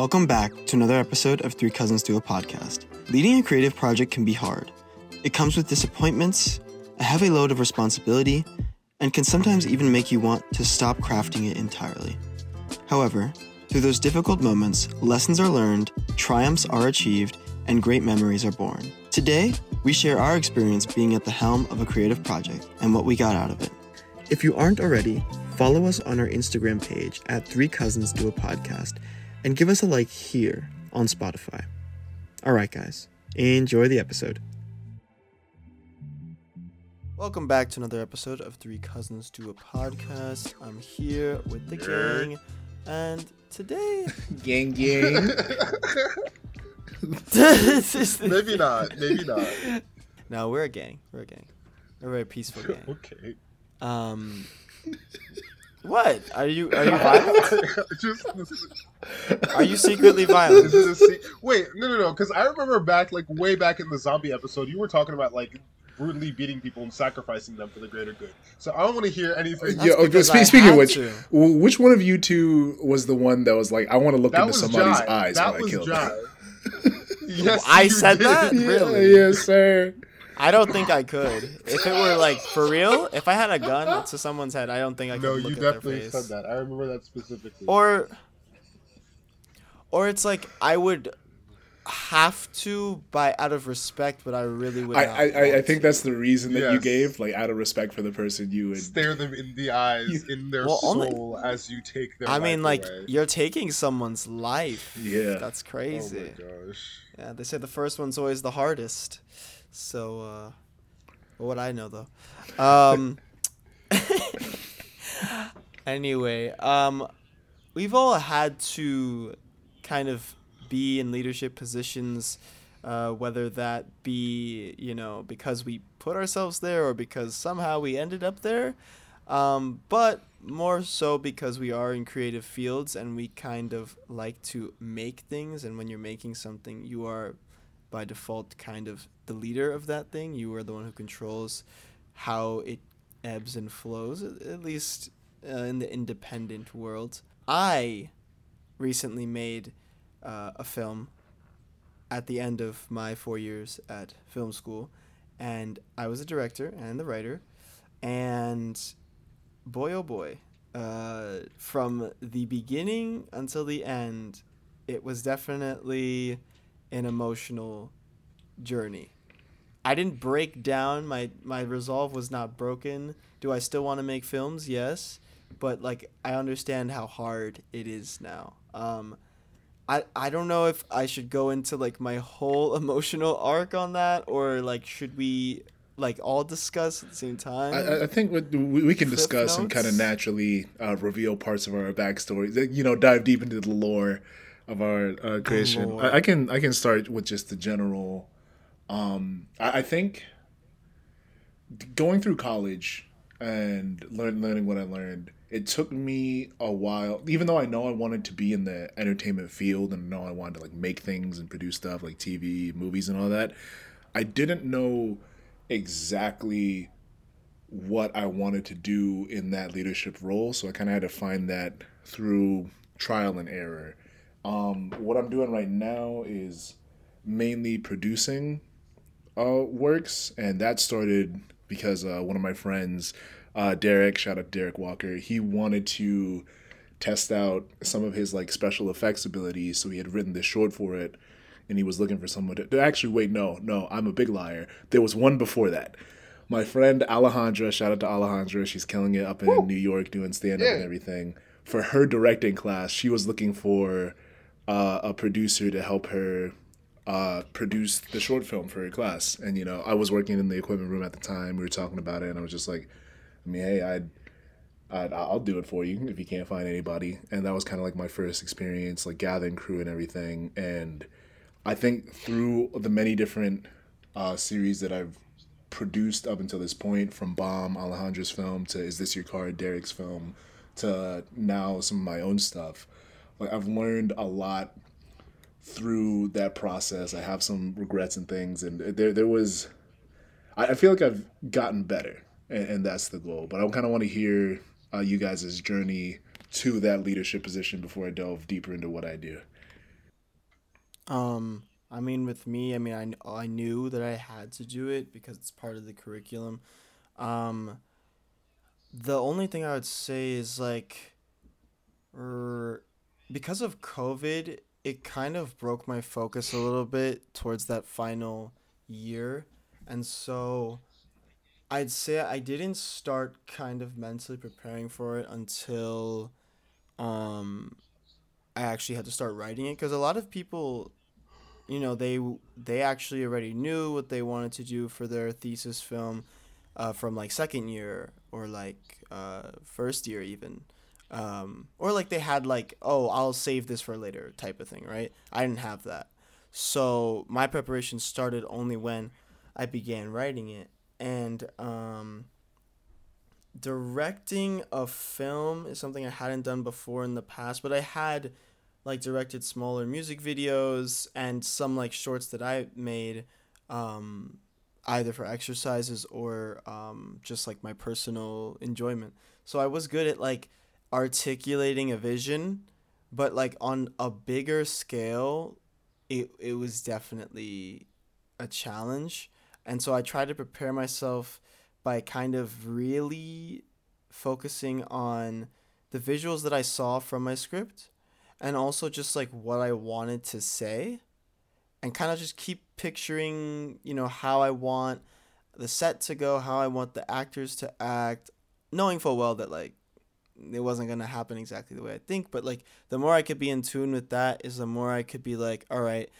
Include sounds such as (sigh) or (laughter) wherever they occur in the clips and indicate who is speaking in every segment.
Speaker 1: Welcome back to another episode of Three Cousins Do a Podcast. Leading a creative project can be hard. It comes with disappointments, a heavy load of responsibility, and can sometimes even make you want to stop crafting it entirely. However, through those difficult moments, lessons are learned, triumphs are achieved, and great memories are born. Today, we share our experience being at the helm of a creative project and what we got out of it. If you aren't already, follow us on our Instagram page at Three Cousins Do a Podcast and give us a like here on Spotify. All right, guys, enjoy the episode. Welcome back to another episode of Three Cousins Do a Podcast. I'm here with the gang, and today, (laughs)
Speaker 2: Gang gang.
Speaker 3: maybe not. Maybe not. (laughs)
Speaker 1: No, we're a gang. We're a gang. We're a very peaceful gang. (laughs)
Speaker 3: okay.
Speaker 1: Um, what are you? Are you violent? (laughs)
Speaker 3: Just this is,
Speaker 1: Are you secretly violent?
Speaker 3: is a se- wait. No, no, no. Because I remember back, like way back in the zombie episode, you were talking about like brutally beating people and sacrificing them for the greater good. So I don't want to hear anything.
Speaker 1: That's
Speaker 2: Yeah, okay, spe- speaking of which,
Speaker 1: to.
Speaker 2: which one of you two was the one that was like, I want to look
Speaker 3: that
Speaker 2: into somebody's
Speaker 3: Jai.
Speaker 2: eyes
Speaker 3: That
Speaker 2: while I kill
Speaker 3: Jai.
Speaker 2: them? (laughs)
Speaker 3: yes,
Speaker 1: I said
Speaker 3: did.
Speaker 1: that?
Speaker 2: Yeah,
Speaker 1: Really?
Speaker 2: yes, sir.
Speaker 1: I don't think I could. If it were like for real, if I had a gun to someone's head, I don't think I could
Speaker 3: No,
Speaker 1: look
Speaker 3: you
Speaker 1: at their
Speaker 3: definitely
Speaker 1: face.
Speaker 3: said that. I remember that specifically.
Speaker 1: Or, or it's like I would have to by out of respect, but I really would.
Speaker 2: I,
Speaker 1: not
Speaker 2: I, I, I think
Speaker 1: to.
Speaker 2: that's the reason that you gave, like, out of respect for the person you would.
Speaker 3: Stare them in the eyes, in their
Speaker 1: Well, only-
Speaker 3: soul, as you take their.
Speaker 1: I mean, like
Speaker 3: away.
Speaker 1: you're taking someone's life.
Speaker 2: Yeah.
Speaker 1: that's crazy.
Speaker 3: Oh my gosh.
Speaker 1: Yeah, they say the first one's always the hardest. So, uh, what I know though. Um, (laughs) anyway, um, we've all had to kind of be in leadership positions, uh, whether that be you know because we put ourselves there or because somehow we ended up there. Um, but more so because we are in creative fields and we kind of like to make things. And when you're making something, you are by default kind of the leader of that thing. You are the one who controls how it ebbs and flows, at least uh, in the independent world. I recently made uh, a film at the end of my four years at film school, and I was a director and the writer, and boy oh boy, uh, from the beginning until the end, it was definitely an emotional journey. I didn't break down. My my resolve was not broken. Do I still want to make films? Yes, but like I understand how hard it is now. Um, I I don't know if I should go into like my whole (laughs) emotional arc on that, or like should we like all discuss at the same time?
Speaker 2: I, I- think what we, we can
Speaker 1: Cliff
Speaker 2: discuss and kind of naturally uh, reveal parts of our backstory. You know, dive deep into the lore of our uh, creation. I, I can I can start with just the general. Um, I, I think going through college and learn, learning what I learned, it took me a while. Even though I know I wanted to be in the entertainment field and know I wanted to like make things and produce stuff like TV, movies, and all that, I didn't know exactly what I wanted to do in that leadership role. So I kind of had to find that through trial and error. Um, what I'm doing right now is mainly producing uh, works, and that started because uh, one of my friends, uh, Derek, shout out Derek Walker, he wanted to test out some of his like special effects abilities. So he had written this short for it, and he was looking for someone to. Actually, wait, no, no, I'm a big liar. There was one before that. My friend Alejandra, shout out to Alejandra, she's killing it up in New York doing stand up and everything. For her directing class, she was looking for uh, a producer to help her uh, produce the short film for her class. And you know, I was working in the equipment room at the time. We were talking about it, and I was just like, I mean, hey, I'd, I'd I'll do it for you if you can't find anybody. And that was kind of like my first experience, like gathering crew and everything. And I think through the many different uh, series that I've produced up until this point, from Bomb, Alejandra's film, to Is This Your Car, Derek's film, to now some of my own stuff. Like I've learned a lot through that process. I have some regrets and things, and there there was. I, feel like I've gotten better, and, and that's the goal. But I kind of want to hear uh, you guys' journey to that leadership position before I delve deeper into what I do.
Speaker 1: Um, I mean, with me, I mean, I, I knew that I had to do it because it's part of the curriculum. Um, the only thing I would say is like, er, because of COVID, it kind of broke my focus a little bit towards that final year. And so I'd say I didn't start kind of mentally preparing for it until um, I actually had to start writing it because a lot of people you know they they actually already knew what they wanted to do for their thesis film uh, from like second year or like uh, first year even um, or like they had like oh i'll save this for later type of thing right? I didn't have that. So my preparation started only when i began writing it. And um, directing a film is something i hadn't done before in the past but i had like directed smaller music videos and some like shorts that I made um, either for exercises or um, just like my personal enjoyment. So I was good at like articulating a vision, but like on a bigger scale, it it was definitely a challenge. And so I tried to prepare myself by kind of really focusing on the visuals that I saw from my script and also just like what I wanted to say and kind of just keep picturing, you know, how I want the set to go, how I want the actors to act, knowing full well that like it wasn't to happen exactly the way I think, but like the more I could be in tune with that is the more I could be like, all right,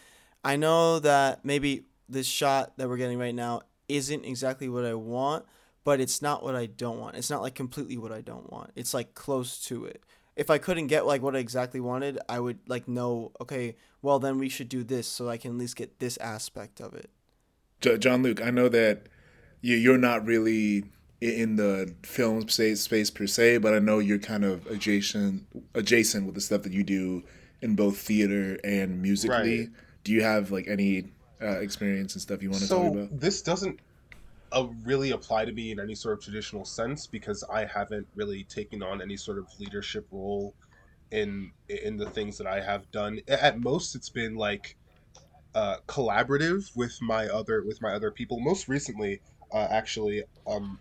Speaker 1: I know that maybe this shot that we're getting right now isn't exactly what I want, but it's not what I don't want. It's not like completely what I don't want. It's like close to it if I couldn't get like what I exactly wanted, I would like know, okay, well then we should do this so I can at least get this aspect of it.
Speaker 2: John Luke, I know that you you're not really in the film space space per se, but I know you're kind of adjacent adjacent with the stuff that you do in both theater and musically. Right. Do you have like any uh, experience and stuff you want to so talk about?
Speaker 3: This doesn't uh, really apply to me in any sort of traditional sense because I haven't really taken on any sort of leadership role in in the things that I have done. At most, it's been like uh, collaborative with my other with my other people. Most recently, uh, actually, um,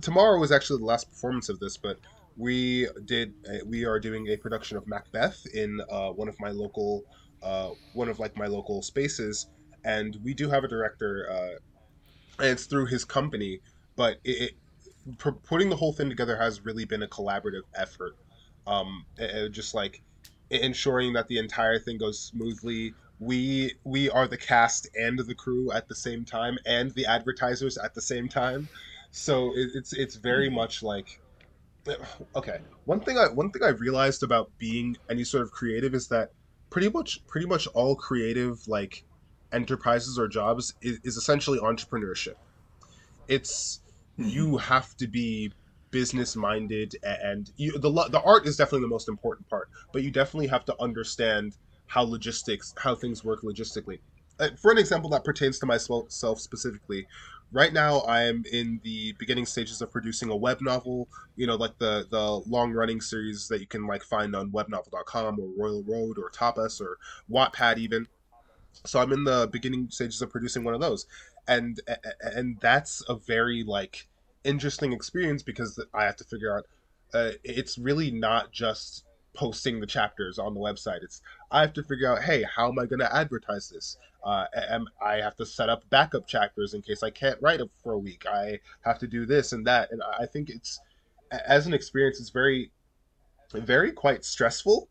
Speaker 3: tomorrow was actually the last performance of this, but we did we are doing a production of Macbeth in uh, one of my local uh, one of like my local spaces, and we do have a director uh, and it's through his company. But it, it putting the whole thing together has really been a collaborative effort. Um, it, just like ensuring that the entire thing goes smoothly. We we are the cast and the crew at the same time, and the advertisers at the same time. So it, it's it's very much like okay. One thing I one thing I realized about being any sort of creative is that pretty much pretty much all creative like enterprises or jobs is, is essentially entrepreneurship. It's mm-hmm. you have to be business minded and you, the the art is definitely the most important part, but you definitely have to understand how logistics how things work logistically. Uh, for an example that pertains to myself specifically, right now I'm in the beginning stages of producing a web novel. You know, like the the long running series that you can like find on webnovel.com or Royal Road or Tapas or Wattpad even so i'm in the beginning stages of producing one of those and and that's a very like interesting experience because i have to figure out uh, it's really not just posting the chapters on the website. It's i have to figure out hey how am i going to advertise this? Uh, am, i have to set up backup chapters in case i can't write it for a week. I have to do this and that. And i think it's as an experience it's very very quite stressful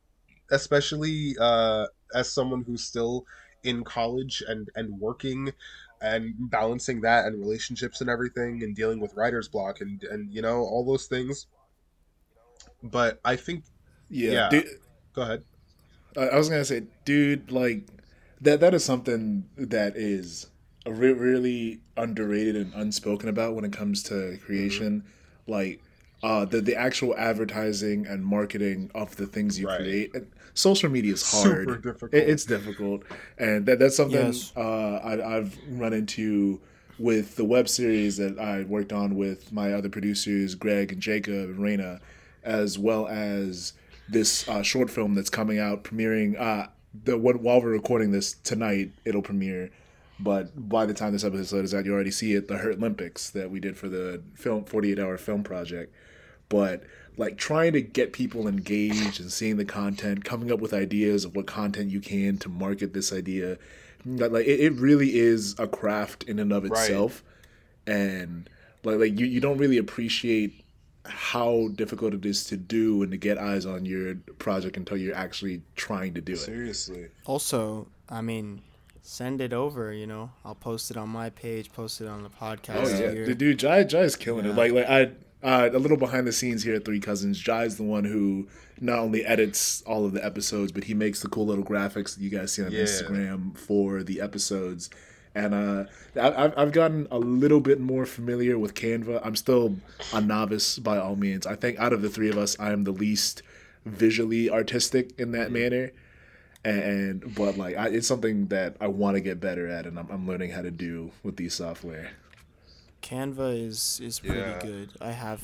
Speaker 3: especially uh, as someone who's still in college and and working and balancing that and relationships and everything and dealing with writer's block and and you know all those things. But i think yeah, yeah dude, go ahead
Speaker 2: i was gonna say dude like that that is something that is re- really underrated and unspoken about when it comes to creation mm-hmm. like uh, the the actual advertising and marketing of the things you right. create. And social media is hard. Super difficult. It, it's difficult, and that that's something yes. uh, I, I've run into with the web series that I worked on with my other producers, Greg and Jacob and Raina, as well as this uh, short film that's coming out, premiering uh, the what while we're recording this tonight, it'll premiere. But by the time this episode is out, you already see it. The Hurt Olympics that we did for the film forty eight hour film project. But like trying to get people engaged and seeing the content, coming up with ideas of what content you can to market this idea, like it, it really is a craft in and of itself, right. and like like you you don't really appreciate how difficult it is to do and to get eyes on your project until you're actually trying to do it.
Speaker 3: Seriously.
Speaker 1: Also, I mean, send it over. You know, I'll post it on my page, post it on the podcast. Oh
Speaker 2: yeah, the dude Jai Jai is killing yeah. it. Like like I. Uh, a little behind the scenes here at Three Cousins. Jai is the one who not only edits all of the episodes, but he makes the cool little graphics that you guys see on yeah. Instagram for the episodes and uh, I've I've gotten a little bit more familiar with Canva. I'm still a novice by all means. I think out of the three of us, I am the least visually artistic in that manner, and but like I, it's something that I want to get better at, and I'm, I'm learning how to do with these software.
Speaker 1: Canva is is pretty yeah. good. I have,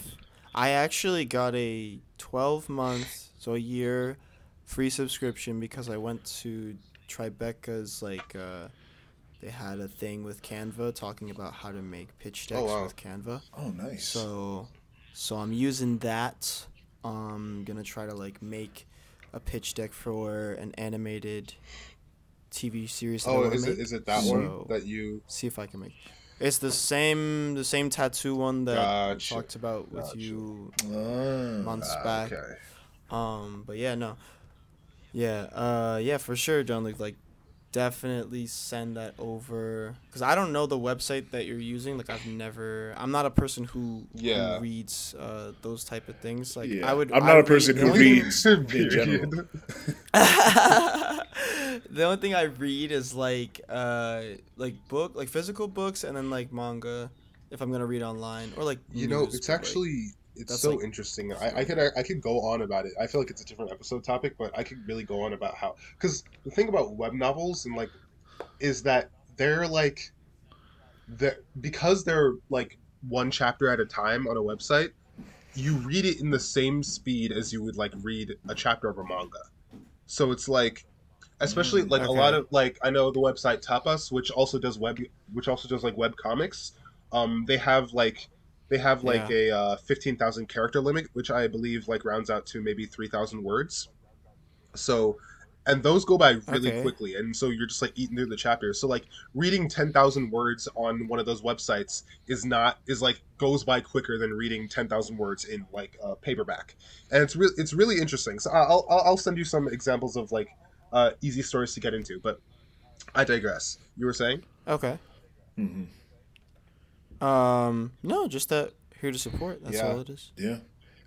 Speaker 1: I actually got a 12 month, so a year, free subscription because I went to Tribeca's like. Uh, they had a thing with Canva talking about how to make pitch oh, decks oh, wow. with Canva.
Speaker 2: Oh, nice.
Speaker 1: So, so I'm using that. I'm gonna try to like make a pitch deck for an animated TV series.
Speaker 3: oh, is it is it that so one that you
Speaker 1: see if I can make? It's the same the same tattoo one that gotcha. I talked about with gotcha. you uh, months uh, back. Okay. Um, but yeah, no, yeah, uh, yeah, for sure, John. Luke, like definitely send that over because I don't know the website that you're using. Like I've never, I'm not a person who, yeah. who reads uh, those type of things. Like yeah. I would,
Speaker 2: I'm not a person who reads in (laughs) general. (laughs)
Speaker 1: the only thing I read is like, uh, like book, like physical books, and then like manga. If I'm gonna read online or like,
Speaker 3: you know, it's actually. Like, it's That's so like, interesting. I, I could I, I could go on about it. I feel like it's a different episode topic, but I could really go on about how because the thing about web novels and like is that they're like that because they're like one chapter at a time on a website. You read it in the same speed as you would like read a chapter of a manga. So it's like especially mm, like okay. a lot of like I know the website Tapas, which also does web, which also does like web comics. Um, they have like they have like yeah. a uh, fifteen thousand character limit, which I believe like rounds out to maybe three thousand words. So, and those go by really okay. quickly, and so you're just like eating through the chapters. So like reading ten thousand words on one of those websites is not is like goes by quicker than reading ten thousand words in like a paperback, and it's really it's really interesting. So I'll I'll send you some examples of like uh, easy stories to get into, but I digress. You were saying?
Speaker 1: Okay. Mm-hmm. Um, no, just that here to support. That's
Speaker 2: yeah.
Speaker 1: all it is.
Speaker 2: Yeah.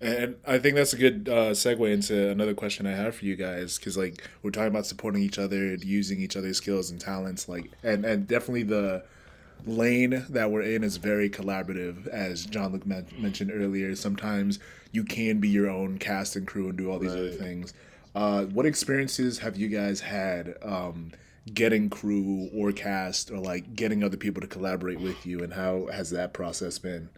Speaker 2: And I think that's a good uh, segue into another question I have for you guys, because like we're talking about supporting each other, and using each other's skills and talents, like, and and definitely the lane that we're in is very collaborative, as John Luke mentioned earlier. Sometimes you can be your own cast and crew and do all these right. other things. Uh, what experiences have you guys had? Um, getting crew or cast or like getting other people to collaborate with you and how has that process been?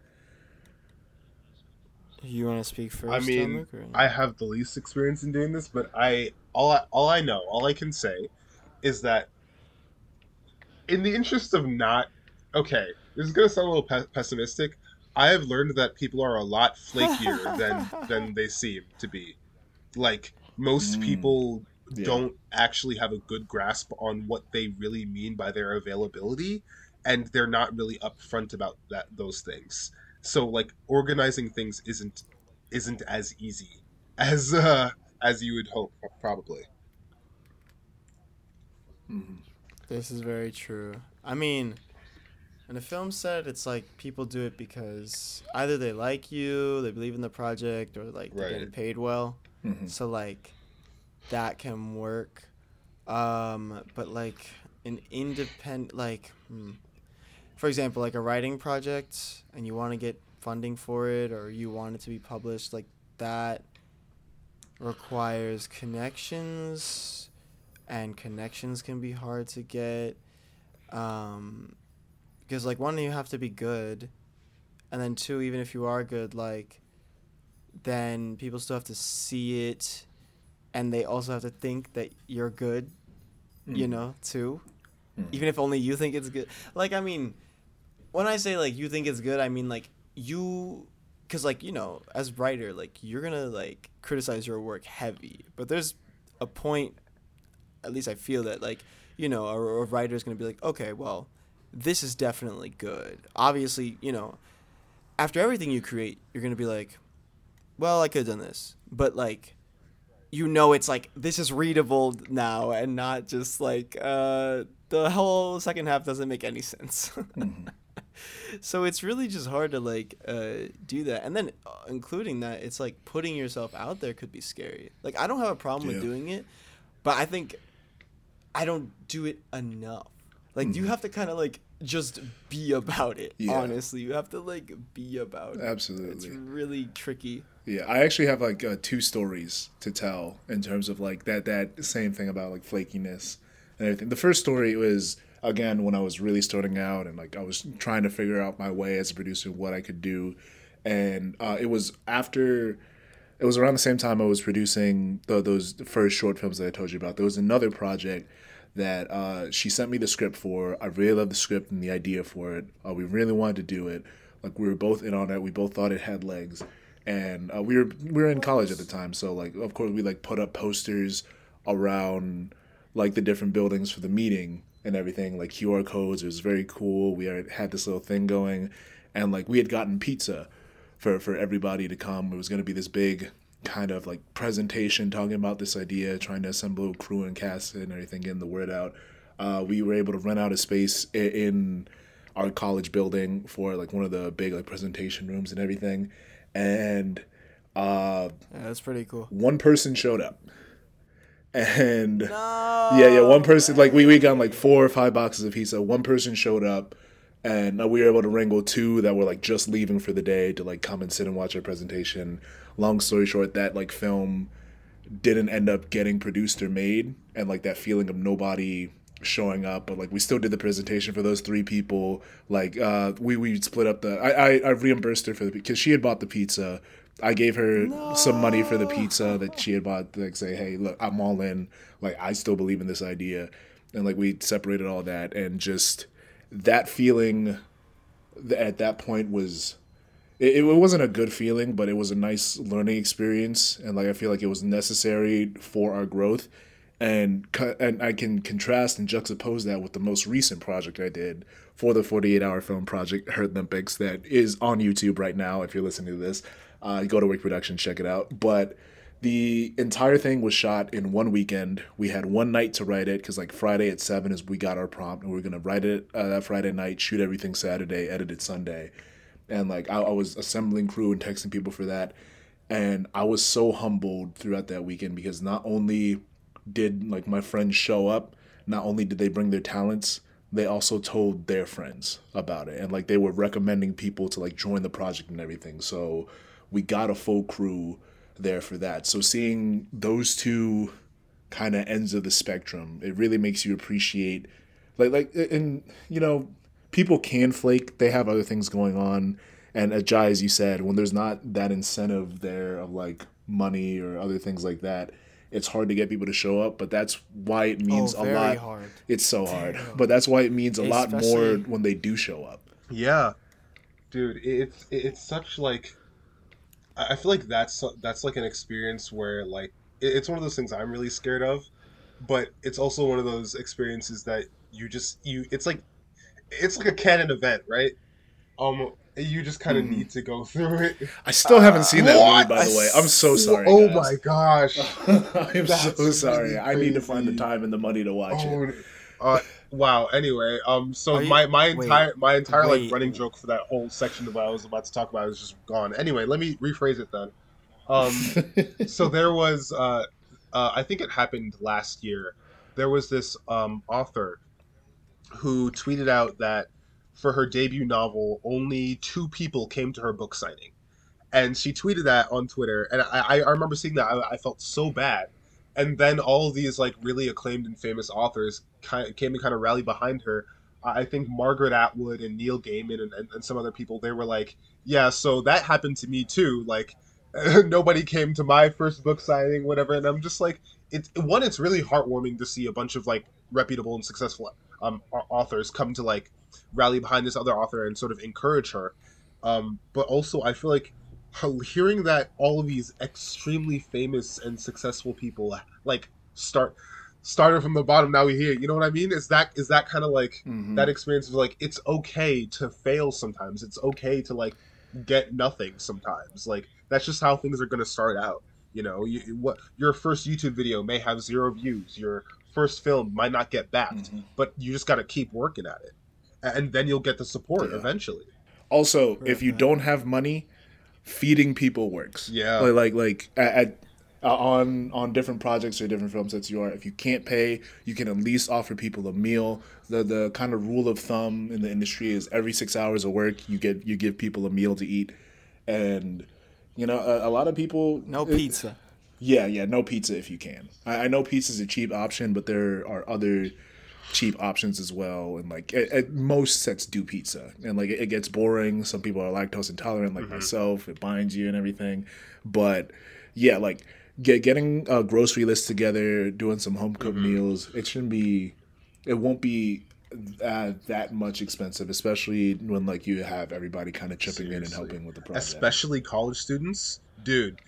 Speaker 1: You want to speak first
Speaker 3: i mean i have the least experience in doing this but i all I, all I know all i can say is that in the interest of not okay this is going to sound a little pe- pessimistic. I have learned that people are a lot flakier than (laughs) than they seem to be. Like most mm. people yeah. don't actually have a good grasp on what they really mean by their availability and they're not really upfront about that those things so like organizing things isn't isn't as easy (laughs) as uh as you would hope probably
Speaker 1: mm-hmm. this is very true i mean in a film set it's like people do it because either they like you they believe in the project or like they're right. getting paid well mm-hmm. so like that can work. Um, but like an independent, like, hmm, for example, like a writing project, and you want to get funding for it, or you want it to be published, like that requires connections, and connections can be hard to get. Um, because like one, you have to be good, and then two, even if you are good, like, then people still have to see it and they also have to think that you're good you
Speaker 2: Mm.
Speaker 1: know, too.
Speaker 2: Mm.
Speaker 1: Even if only you think it's good. Like, I mean, when I say like you think it's good, I mean like you, because like you know, as writer, like you're gonna like criticize your work heavy, but there's a point. At least I feel that like you know, a, a writer's gonna be like, okay, well, this is definitely good. Obviously, you know, after everything you create, you're gonna be like, well, I could have done this, but like you know it's like this is readable now and not just like uh the whole second half doesn't make any sense
Speaker 2: Mhm. (laughs)
Speaker 1: so it's really just hard to like uh do that and then uh, including that it's like putting yourself out there could be scary like i don't have a problem
Speaker 2: Yeah.
Speaker 1: with doing it but i think i don't do it enough like you
Speaker 2: Mhm.
Speaker 1: have to kind of like just be about it
Speaker 2: Yeah.
Speaker 1: honestly you have to like be about it
Speaker 2: Absolutely, it's
Speaker 1: really tricky
Speaker 2: Yeah, I actually have like uh, two stories to tell in terms of like that that same thing about like flakiness and everything. The first story was again when I was really starting out and like I was trying to figure out my way as a producer, what I could do, and uh, it was after. It was around the same time I was producing the, those first short films that I told you about. There was another project that uh, she sent me the script for. I really loved the script and the idea for it. Uh, we really wanted to do it. Like we were both in on it. We both thought it had legs and uh, we were we were in college at the time, so like of course we like put up posters around like the different buildings for the meeting and everything, like QR codes. It was very cool. We had this little thing going, and like we had gotten pizza for for everybody to come. It was gonna be this big kind of like presentation talking about this idea, trying to assemble crew and cast and everything, getting the word out. Uh, we were able to rent out a space in our college building for like one of the big like presentation rooms and everything and uh
Speaker 1: yeah, that's pretty cool.
Speaker 2: one person showed up. And
Speaker 1: no.
Speaker 2: yeah yeah one person like we, we got like four or five boxes of pizza. One person showed up and uh, we were able to wrangle two that were like just leaving for the day to like come and sit and watch our presentation. Long story short that like film didn't end up getting produced or made and like that feeling of nobody showing up but like we still did the presentation for those three people. Like uh we we split up the i i, I reimbursed her for the because she had bought the pizza. I gave her some money for the pizza that she had bought like say hey look i'm all in. Like i still believe in this idea. And like we separated all that. And just that feeling at that point was it, it wasn't a good feeling, but it was a nice learning experience, and like I feel like it was necessary for our growth. And and I can contrast and juxtapose that with the most recent project I did for the 48 hour film project, Hurt Olympics, that is on YouTube right now. If you're listening to this, uh, go to Wake Production, check it out. But the entire thing was shot in one weekend. We had one night to write it because like Friday at seven is we got our prompt, and we are gonna write it uh, that Friday night, shoot everything Saturday, edit it Sunday and like I, I was assembling crew and texting people for that and i was so humbled throughout that weekend because not only did like my friends show up not only did they bring their talents they also told their friends about it. And like they were recommending people to like join the project and everything. So we got a full crew there for that. So seeing those two kind of ends of the spectrum it really makes you appreciate like like and you know people can flake they have other things going on. And as jai as you said when there's not that incentive there of like money or other things like that it's hard to get people to show up but that's why it means
Speaker 1: oh,
Speaker 2: a lot.
Speaker 1: hard.
Speaker 2: It's so hard but that's why it means a lot more when they do show up.
Speaker 3: Yeah, dude, it's it's such like I I feel like that's that's like an experience where like it's one of those things I'm really scared of, but it's also one of those experiences that you just you it's like it's like a canon event, right? Um, you just kind of
Speaker 2: Mhm.
Speaker 3: need to go through it.
Speaker 2: i still haven't seen that
Speaker 3: What?
Speaker 2: movie by the way i'm so sorry
Speaker 3: Oh
Speaker 2: guys.
Speaker 3: my gosh. (laughs)
Speaker 2: i'm so sorry
Speaker 3: really
Speaker 2: i need to find the time and the money to watch it
Speaker 3: Oh, uh, wow. Anyway, um, so
Speaker 1: Are you-
Speaker 3: my my
Speaker 1: wait,
Speaker 3: entire my entire like running joke for that whole section of what I was about to talk about is just gone. Anyway, let me rephrase it then. Um, (laughs) so there was, uh, uh, I think it happened last year. There was this um author who tweeted out that for her debut novel, only two people came to her book signing, and she tweeted that on Twitter. And I, I remember seeing that. I, I felt so bad and then all these like really acclaimed and famous authors kind of came and kind of rallied behind her. I think Margaret Atwood and Neil Gaiman and, and, and some other people they were like, yeah, so that happened to me too. Like (laughs) nobody came to my first book signing, whatever. And I'm just like, it's one it's really heartwarming to see a bunch of like reputable and successful um authors come to like rally behind this other author and sort of encourage her. Um but also i feel like hearing that all of these extremely famous and successful people like start started from the bottom now we here you know what i mean? Is that is that kind of like mm-hmm. that experience of like it's okay to fail sometimes. It's okay to like get nothing sometimes. Like that's just how things are going to start out you know? You, what your first youtube video may have zero views. Your first film might not get backed mm-hmm. but you just got to keep working at it and then you'll get the support yeah. eventually.
Speaker 2: Also right. if you don't have money feeding people works.
Speaker 3: Yeah.
Speaker 2: Like like, like at, at uh, on on different projects or different film sets you are if you can't pay you can at least offer people a meal. The the kind of rule of thumb in the industry is every six hours of work you get you give people a meal to eat. And you know a, a lot of people
Speaker 1: no it, pizza.
Speaker 2: Yeah yeah no pizza if you can. I, I know pizza is a cheap option but there are other cheap options as well and like at, at most sets do pizza and like it, it, gets boring some people are lactose intolerant like mm-hmm. myself it binds you and everything but yeah like get getting a grocery list together, doing some home cooked mm-hmm. meals. It shouldn't be. It won't be uh, that much expensive, especially when like you have everybody kind of chipping Seriously. in and helping with the project.
Speaker 3: Especially college students, dude.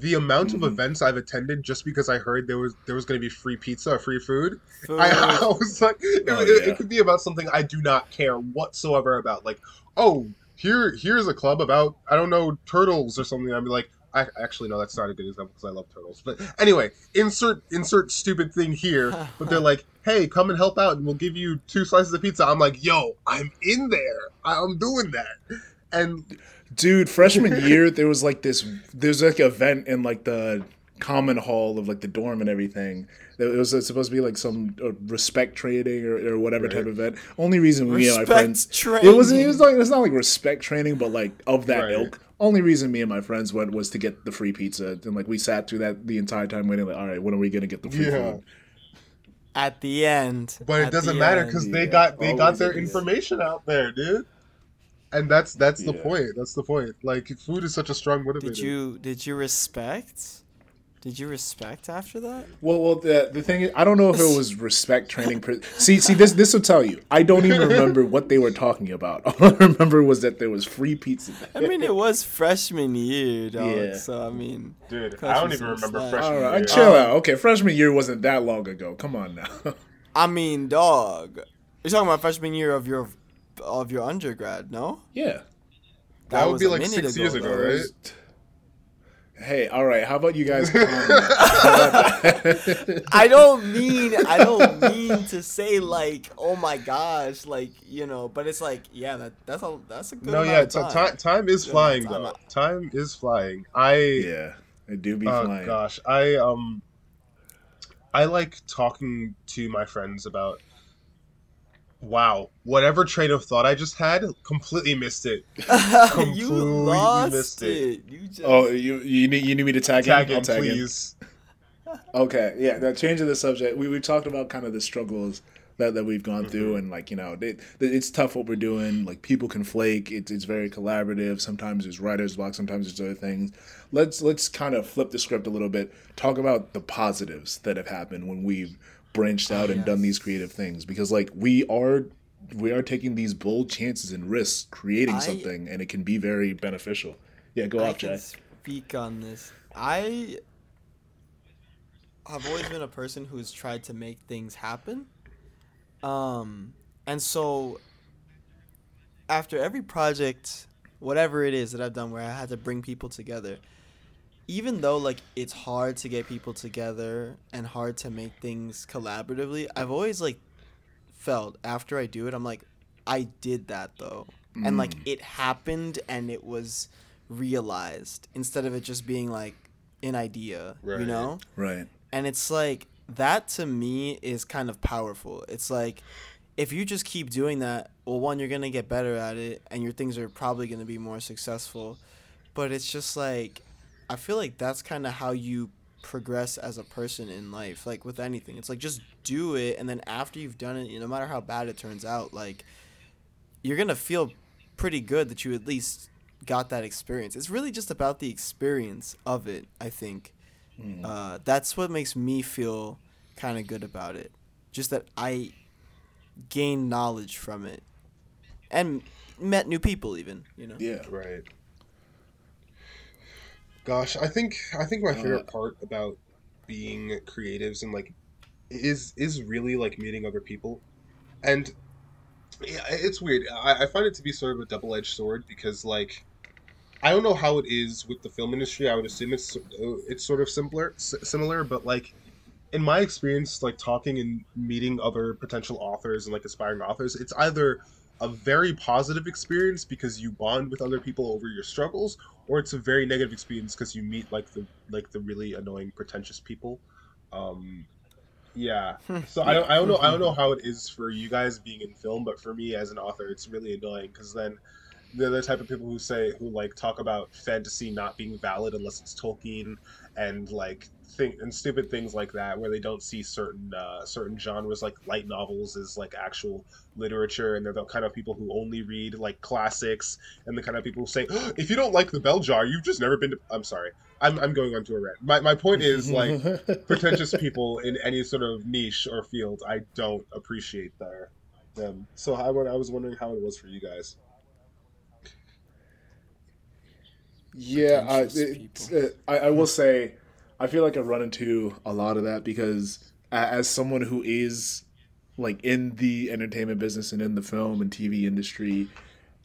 Speaker 3: The amount mm-hmm. of events I've attended just because I heard there was there was going to be free pizza or free food, (laughs) food. I, I, was like, it, oh, it, yeah. it could be about something I do not care whatsoever about. Like, oh, here here's a club about I don't know turtles or something. I'd be like, I, actually, no, that's not a good example because I love turtles. But anyway, insert insert stupid thing here. But they're (laughs) like, "Hey, come and help out, and we'll give you two slices of pizza." I'm like, "Yo, I'm in there. I'm doing that." And
Speaker 2: dude, freshman (laughs) year, there was like this. There's like an event in like the common hall of like the dorm and everything. It was supposed to be like some uh, respect training or, or whatever right. type of event. Only reason me and my friends training. it wasn't. It was like it's not like respect training, but like of that right. ilk. Only reason me and my friends went was to get the free pizza, and like we sat through that the entire time waiting. Like, all right, when are we gonna get the free yeah. food?
Speaker 1: At the end,
Speaker 3: but it doesn't matter because they got they got their information out there, dude. And that's that's yeah. the point. That's the point. Like food is such a strong motivator.
Speaker 1: Did you did you respect? Did you respect after that?
Speaker 2: Well, well, the the thing is, I don't know if it was respect training. Per- see, see, this this will tell you. I don't even remember (laughs) what they were talking about. (laughs) All I remember was that there was free pizza.
Speaker 1: I mean, it was freshman year, dog. Yeah. So I mean,
Speaker 3: dude, I don't even remember freshman All right, year.
Speaker 2: Chill out. Okay, freshman year wasn't that long ago. Come on now. (laughs)
Speaker 1: I mean, dog. You're talking about freshman year of your of your undergrad, no?
Speaker 2: Yeah.
Speaker 3: That, that would be like six ago, years ago, though. right?
Speaker 2: Hey, all right. How about you guys? (laughs)
Speaker 1: I don't mean I don't mean to say like, oh my gosh, like you know, but it's like, yeah, that that's a that's a good. No, yeah, time.
Speaker 3: time. time is flying though. Time is flying. I
Speaker 2: yeah, it do be oh, flying.
Speaker 3: Gosh, I um, I like talking to my friends about wow, whatever train of thought I just had, completely missed it. (laughs)
Speaker 1: completely you lost missed it. it. You
Speaker 2: just... Oh, you you need you need me to tag,
Speaker 3: tag
Speaker 2: in?
Speaker 3: I'll tag please.
Speaker 2: In. (laughs) okay, yeah. Now, changing the subject, we we talked about kind of the struggles that, that we've gone mm-hmm. through, and like you know, it, it's tough what we're doing. Like people can flake. It's it's very collaborative. Sometimes there's writer's block. Sometimes there's other things. Let's let's kind of flip the script a little bit. Talk about the positives that have happened when we've branched out oh, and yes. done these creative things because like we are we are taking these bold chances and risks creating I, something and it can be very beneficial. Yeah go I off jay
Speaker 1: speak on this. I have always been a person who's tried to make things happen. Um and so after every project whatever it is that i've done where i had to bring people together even though like it's hard to get people together and hard to make things collaboratively, I've always like felt after I do it, I'm like, I did that though. Mm. And like mm. it happened and it was realized instead of it just being like an idea, right. you know?
Speaker 2: Right.
Speaker 1: And it's like that to me is kind of powerful. It's like if you just keep doing that, well, one, you're gonna get better at it, and your things are probably gonna be more successful. But it's just like I feel like that's kind of how you progress as a person in life like with anything it's like just do it and then after you've done it no matter how bad it turns out like you're gonna feel pretty good that you at least got that experience it's really just about the experience of it i think Uh, that's what makes me feel kind of good about it. Just that I gained knowledge from it and met new people, even you know.
Speaker 2: Yeah.
Speaker 3: Right. Gosh, I think I think my favorite part about being creatives and like is is really like meeting other people, and yeah, it's weird. I, I find it to be sort of a double edged sword because like I don't know how it is with the film industry. I would assume it's uh, it's sort of simpler, s- similar, but like in my experience, like talking and meeting other potential authors and like aspiring authors, it's either a very positive experience because you bond with other people over your struggles, or it's a very negative experience because you meet like the like the really annoying, pretentious people. Um, yeah. (laughs) So I don't I don't know I don't (laughs) know how it is for you guys being in film, but for me as an author, it's really annoying because then they're the type of people who say who like talk about fantasy not being valid unless it's Tolkien and like think and stupid things like that where they don't see certain uh, certain genres like light novels as like actual literature and they're the kind of people who only read like classics and the kind of people who say "Oh, if you don't like the bell jar you've just never been to I'm sorry. I'm, I'm going on to a rant. My, my point is like (laughs) pretentious people in any sort of niche or field I don't appreciate their them. So I, I was wondering how it was for you guys
Speaker 2: Yeah, I,
Speaker 1: Pretentious
Speaker 2: it, uh, I I will say, I feel like I run into a lot of that because as someone who is like in the entertainment business and in the film and TV industry,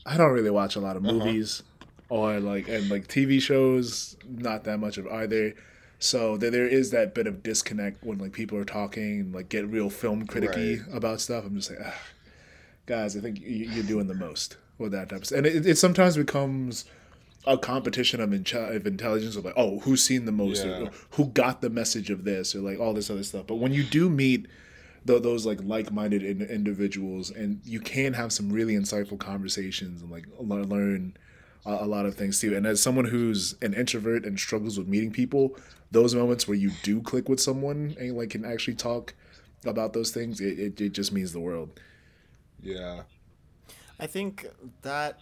Speaker 2: I don't really watch a lot of
Speaker 3: Uh-huh.
Speaker 2: movies or like and like TV shows, not that much of either. So there, there is that bit of disconnect when like people are talking and like get real film criticky about stuff. I'm just like, ah, guys, I think you- you're doing the most with that type of stuff. And it, it sometimes becomes a competition of, inch- of intelligence of like, oh, who's seen the most,
Speaker 3: Yeah.
Speaker 2: or who got the message of this, or like all this other stuff. But when you do meet th- those like like-minded in- individuals, and you can have some really insightful conversations and like le- learn a, a lot of things too. And as someone who's an introvert and struggles with meeting people, those moments where you do click with someone and like can actually talk about those things, it, it, it just means the world.
Speaker 3: yeah
Speaker 1: I think that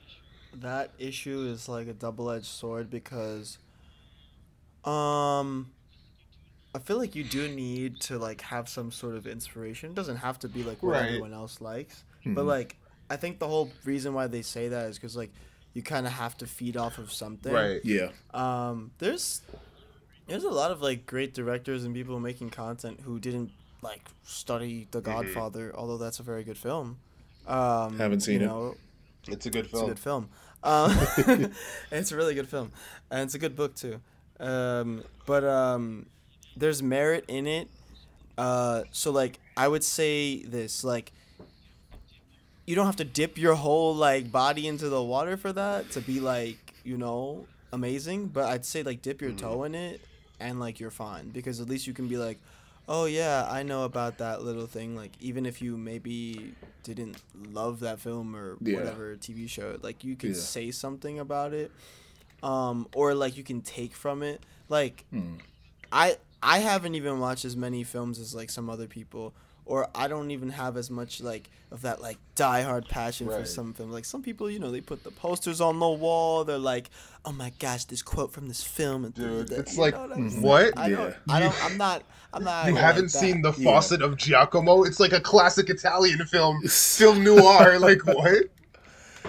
Speaker 1: that issue is like a double-edged sword because um I feel like you do need to like have some sort of inspiration. It doesn't have to be like what
Speaker 3: Right.
Speaker 1: everyone else likes. But like I think the whole reason why they say that is cuz like you kind of have to feed off of something.
Speaker 3: right
Speaker 2: Yeah.
Speaker 1: Um there's there's a lot of like great directors and people making content who didn't like study The Godfather, although that's a very good film. Um,
Speaker 2: Haven't seen
Speaker 1: you
Speaker 2: it.
Speaker 3: It's a good film.
Speaker 1: it's a good film. Um, (laughs) (laughs) it's a really good film, and it's a good book too. Um, but um, there's merit in it. Uh, so like I would say this like you don't have to dip your whole like body into the water for that to be like you know amazing. But I'd say like dip your toe in it and like you're fine because at least you can be like, oh yeah, I know about that little thing. Like even if you maybe didn't love that film or
Speaker 2: Yeah.
Speaker 1: whatever TV show, like you can
Speaker 2: Yeah.
Speaker 1: say something about it, um, or like you can take from it. Like
Speaker 2: Hmm.
Speaker 1: I I haven't even watched as many films as like some other people, or I don't even have as much like of that like diehard passion for some film. Like some people, you know, they put the posters on the wall. They're like, "Oh my gosh, this quote from this film." And
Speaker 3: Dude,
Speaker 1: da- da-
Speaker 3: it's
Speaker 1: you
Speaker 3: like,
Speaker 1: know mm-hmm.
Speaker 3: what?
Speaker 1: I don't.
Speaker 2: Yeah.
Speaker 1: I don't. I'm not. I'm not.
Speaker 3: You haven't
Speaker 1: like that.
Speaker 3: seen the
Speaker 2: Yeah.
Speaker 3: Faucet of Giacomo? It's like a classic Italian film, (laughs) film noir. like what?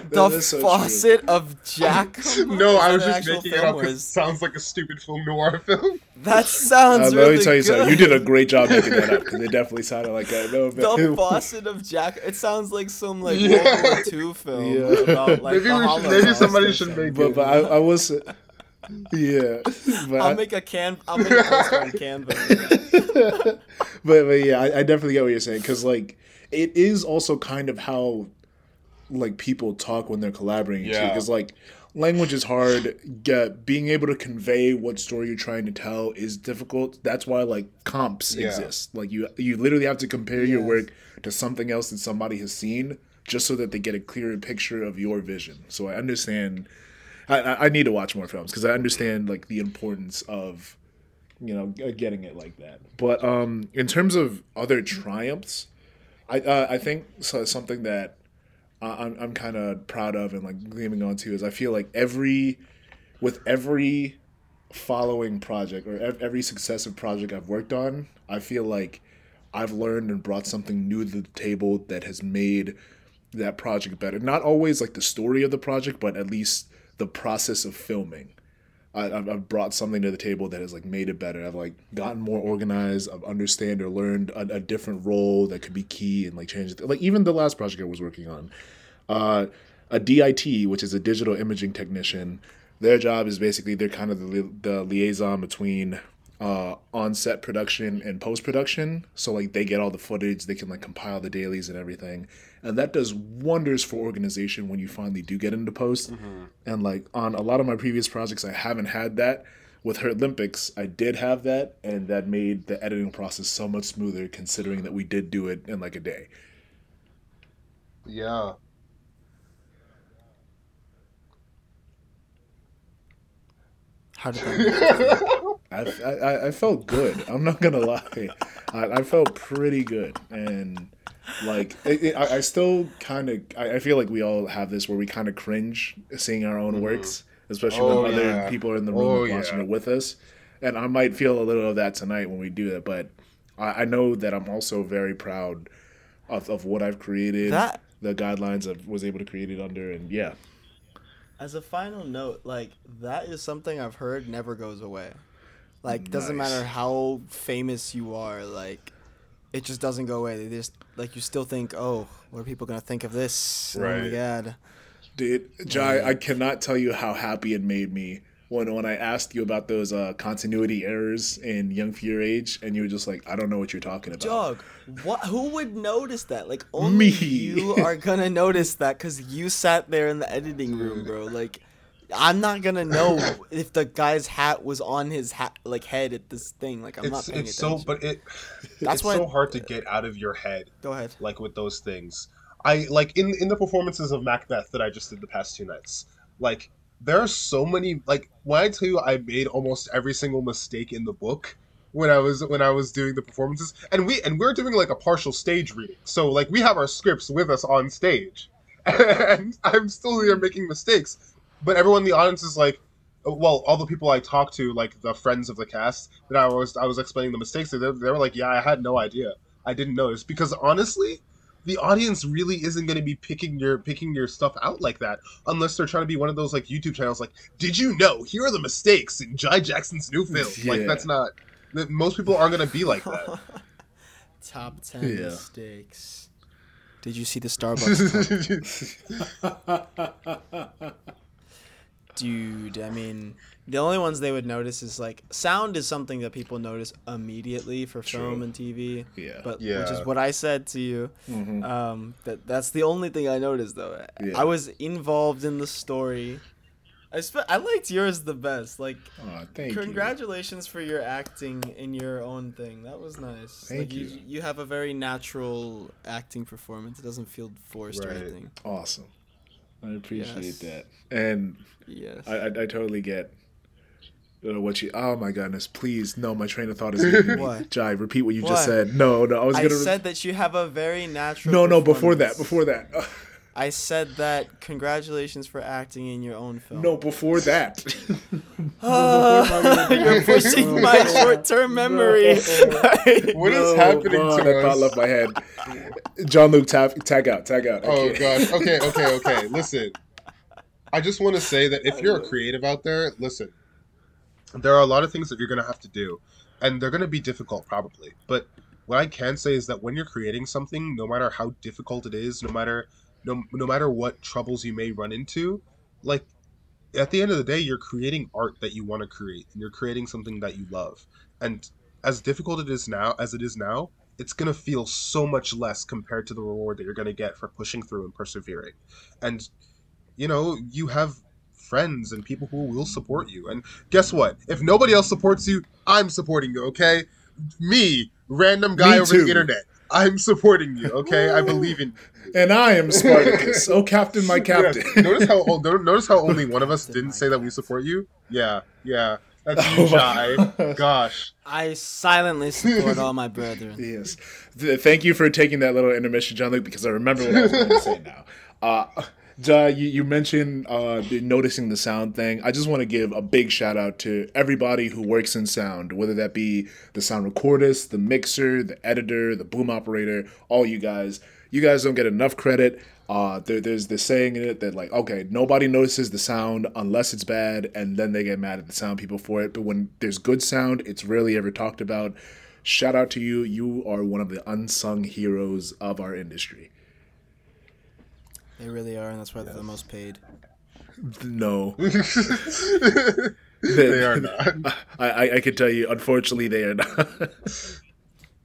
Speaker 1: The
Speaker 2: That is so true.
Speaker 1: faucet of Jack. (laughs)
Speaker 3: No, I was
Speaker 1: Is that an
Speaker 3: just
Speaker 1: actual
Speaker 3: making it up
Speaker 1: or
Speaker 3: because it
Speaker 1: is- (laughs)
Speaker 3: sounds like a stupid film noir (laughs) film.
Speaker 1: That sounds
Speaker 2: Uh,
Speaker 1: really
Speaker 2: let me tell you
Speaker 1: good.
Speaker 2: something. You did a great job making that up because it definitely sounded like that. No,
Speaker 1: The faucet of Jack. It sounds like some like
Speaker 3: Yeah.
Speaker 1: World War II film
Speaker 2: Yeah.
Speaker 1: about like
Speaker 3: maybe
Speaker 1: the
Speaker 3: should,
Speaker 1: Holocaust
Speaker 3: maybe somebody
Speaker 1: or
Speaker 3: should make
Speaker 2: but
Speaker 3: it.
Speaker 2: but I, I was, yeah. But
Speaker 1: I'll make a can. I'll make a poster on Canva.
Speaker 2: but, but yeah, I, I definitely get what you're saying because like it is also kind of how like people talk when they're collaborating too.
Speaker 3: Yeah.
Speaker 2: Because like language is hard. Get, being able to convey what story you're trying to tell is difficult. That's why like comps
Speaker 3: Yeah.
Speaker 2: exist. Like you you literally have to compare your work to something else that somebody has seen just so that they get a clearer picture of your vision. So I understand. I, I need to watch more films because I understand like the importance of you know getting it like that. But um, in terms of other triumphs, I uh, I think so, something that I'm I'm kind of proud of and like gleaming onto is I feel like every with every following project or every successive project I've worked on, I feel like I've learned and brought something new to the table that has made that project better. Not always like the story of the project, but at least the process of filming. I, have brought something to the table that has like made it better. I've like gotten more organized. I've understand or learned a, a different role that could be key and like change it. Like even the last project I was working on, uh, a DIT, which is a digital imaging technician. Their job is basically they're kind of the, the liaison between uh, on set production and post production. So like they get all the footage, they can like compile the dailies and everything, and that does wonders for organization when you finally do get into post. Mm-hmm. And like on a lot of my previous projects, I haven't had that. With her Olympics, I did have that, and that made the editing process so much smoother, considering that we did do it in like a day.
Speaker 3: Yeah,
Speaker 1: How did that?
Speaker 2: I, I, I felt good. I'm not gonna lie. I, I felt pretty good, and like it, it, I, I still kind of I, I, feel like we all have this where we kind of cringe seeing our own mm-hmm. works, especially oh, when yeah. other people are in the room oh, watching yeah. it with us. And I might feel a little of that tonight when we do that, but I, I know that I'm also very proud of, of what I've created, that, the guidelines I was able to create it under, and yeah.
Speaker 1: As a final note, like that is something I've heard never goes away. Like nice. doesn't matter how famous you are, like it just doesn't go away. They just like you still think, oh, what are people gonna think of this? Right. Oh my god.
Speaker 2: Dude, Jai. I cannot tell you how happy it made me when when I asked you about those uh, continuity errors in Young for Your Age, and you were just like, I don't know what you're talking about.
Speaker 1: Dog, what? Who would notice that? Like (laughs) only Me. you are gonna notice that because you sat there in the editing room, bro. Like. I'm not gonna know if the guy's hat was on his hat, like head at this thing. Like I'm
Speaker 3: it's,
Speaker 1: not paying
Speaker 3: it's attention. so, but it that's it's why so hard to get out of your head.
Speaker 1: Go ahead.
Speaker 3: Like with those things, I like in in the performances of Macbeth that I just did the past two nights. Like there are so many like when I tell you I made almost every single mistake in the book when I was when I was doing the performances, and we and we're doing like a partial stage reading, so like we have our scripts with us on stage, (laughs) and I'm still here making mistakes, but everyone in the audience is like, well, all the people I talked to, like the friends of the cast, that I was I was explaining the mistakes, they, they were like, yeah, I had no idea, I didn't notice. Because honestly, the audience really isn't going to be picking your picking your stuff out like that unless they're trying to be one of those like YouTube channels like did you know? Here are the mistakes in Jai Jackson's new film. (laughs) Yeah. like that's not most people aren't going to be like that. (laughs)
Speaker 1: Top 10 yeah. mistakes. Did you see the Starbucks (laughs) dude I mean the only ones they would notice is like sound is something that people notice immediately for True. film and TV.
Speaker 2: Yeah.
Speaker 1: But yeah. which is what I said to you. Mm-hmm. Um, that that's the only thing I noticed though. Yeah. I was involved in the story. I spe- I liked yours the best. Like,
Speaker 2: oh, thank
Speaker 1: congratulations you. for your acting in your own thing. That was nice.
Speaker 2: Thank
Speaker 1: like,
Speaker 2: you.
Speaker 1: you. You have a very natural acting performance. It doesn't feel forced right. or anything.
Speaker 2: Awesome. I appreciate yes. that. And yes, I, I, I totally get uh, what you? Oh my goodness! Please, no. My train of thought is leaving (laughs) what? Jai, repeat what you what? just said. No, no. I was gonna. I
Speaker 1: said that you have a very natural.
Speaker 2: No, no. Before that. Before that. (laughs)
Speaker 1: I said that. Congratulations for acting in your own film.
Speaker 2: No, before that. (laughs)
Speaker 1: uh, you're pushing my short-term memory. (laughs)
Speaker 3: What is no, is happening to
Speaker 2: that thought left my head. John Luke, tag, tag out, tag out.
Speaker 3: Oh gosh. Okay, (laughs) okay, okay. Listen, I just want to say that if you're a creative out there, listen there are a lot of things that you're going to have to do and they're going to be difficult probably but what i can say is that when you're creating something no matter how difficult it is no matter no, no matter what troubles you may run into like at the end of the day you're creating art that you want to create and you're creating something that you love and as difficult it is now as it is now it's going to feel so much less compared to the reward that you're going to get for pushing through and persevering and you know you have friends and people who will support you. And guess what? If nobody else supports you, I'm supporting you, okay? Me, random guy Me over too. the internet. I'm supporting you, okay? I (laughs) believe in
Speaker 2: you. And I am Spartacus. (laughs) oh, Captain, my Captain.
Speaker 3: Yeah. (laughs) Notice how notice how only one of us didn't say that we support you. Yeah, yeah. That's you, Jai. Gosh.
Speaker 1: I silently support all my brethren.
Speaker 2: Yes. Thank you for taking that little intermission, John Luke, because I remember what I was going to say now. Uh, uh, you, you mentioned uh, the noticing the sound thing. I just want to give a big shout out to everybody who works in sound, whether that be the sound recordist, the mixer, the editor, the boom operator, all you guys. You guys don't get enough credit. Uh, there, there's this saying in it that like, okay, nobody notices the sound unless it's bad, and then they get mad at the sound people for it. But when there's good sound, it's rarely ever talked about. Shout out to you. You are one of the unsung heroes of our industry.
Speaker 1: They really are, and that's why they're the most paid.
Speaker 2: No, (laughs)
Speaker 3: they are not. (laughs)
Speaker 2: I, I, I can tell you, unfortunately, they are not. (laughs)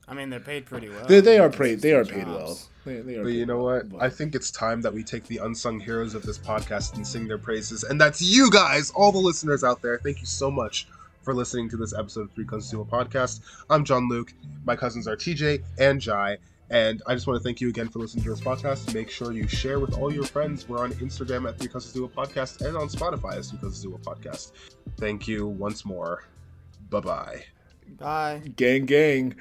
Speaker 1: I mean, they're paid pretty well.
Speaker 2: they, they are
Speaker 1: It's
Speaker 2: paid. They are paid well. They, they are
Speaker 3: But you know
Speaker 2: well,
Speaker 3: what?
Speaker 2: but-
Speaker 3: I think it's time that we take the unsung heroes of this podcast and sing their praises. And that's you guys, all the listeners out there. Thank you so much for listening to this episode of Three Cousins Do a Podcast. I'm John Luke. My cousins are TJ and Jai. And I just want to thank you again for listening to this podcast. Make sure you share with all your friends. We're on Instagram at Three Cousins Do a Podcast and on Spotify as Three Cousins Do a Podcast. Thank you once more. Bye bye.
Speaker 1: Bye.
Speaker 2: gang, gang.